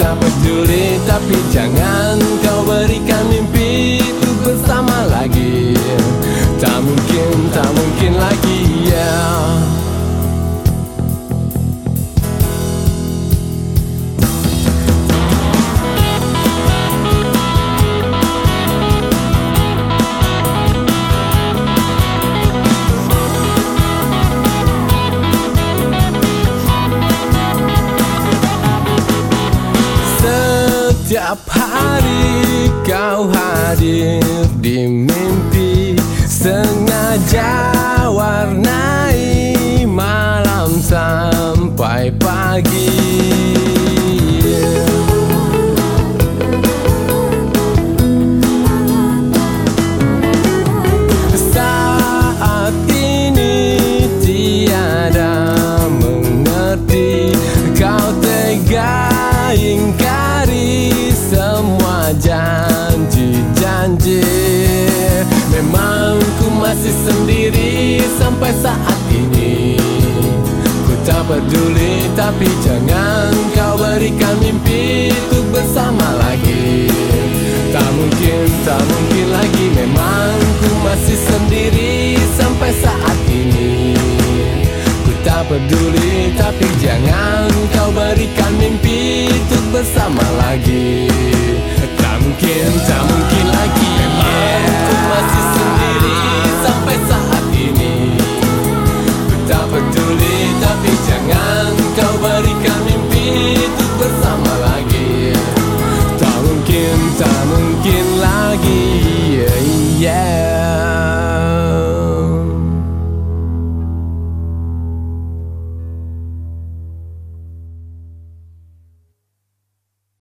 tak peduli tapi jangan kau berikan mimpi Setiap hari kau hadir di mimpi Sengaja warnai malam sampai pagi sampai saat ini. Ku tak peduli tapi jangan kau berikan mimpi itu bersama lagi. Tak mungkin, tak mungkin lagi Memang ku masih sendiri sampai saat ini. Ku tak peduli tapi jangan kau berikan mimpi itu bersama lagi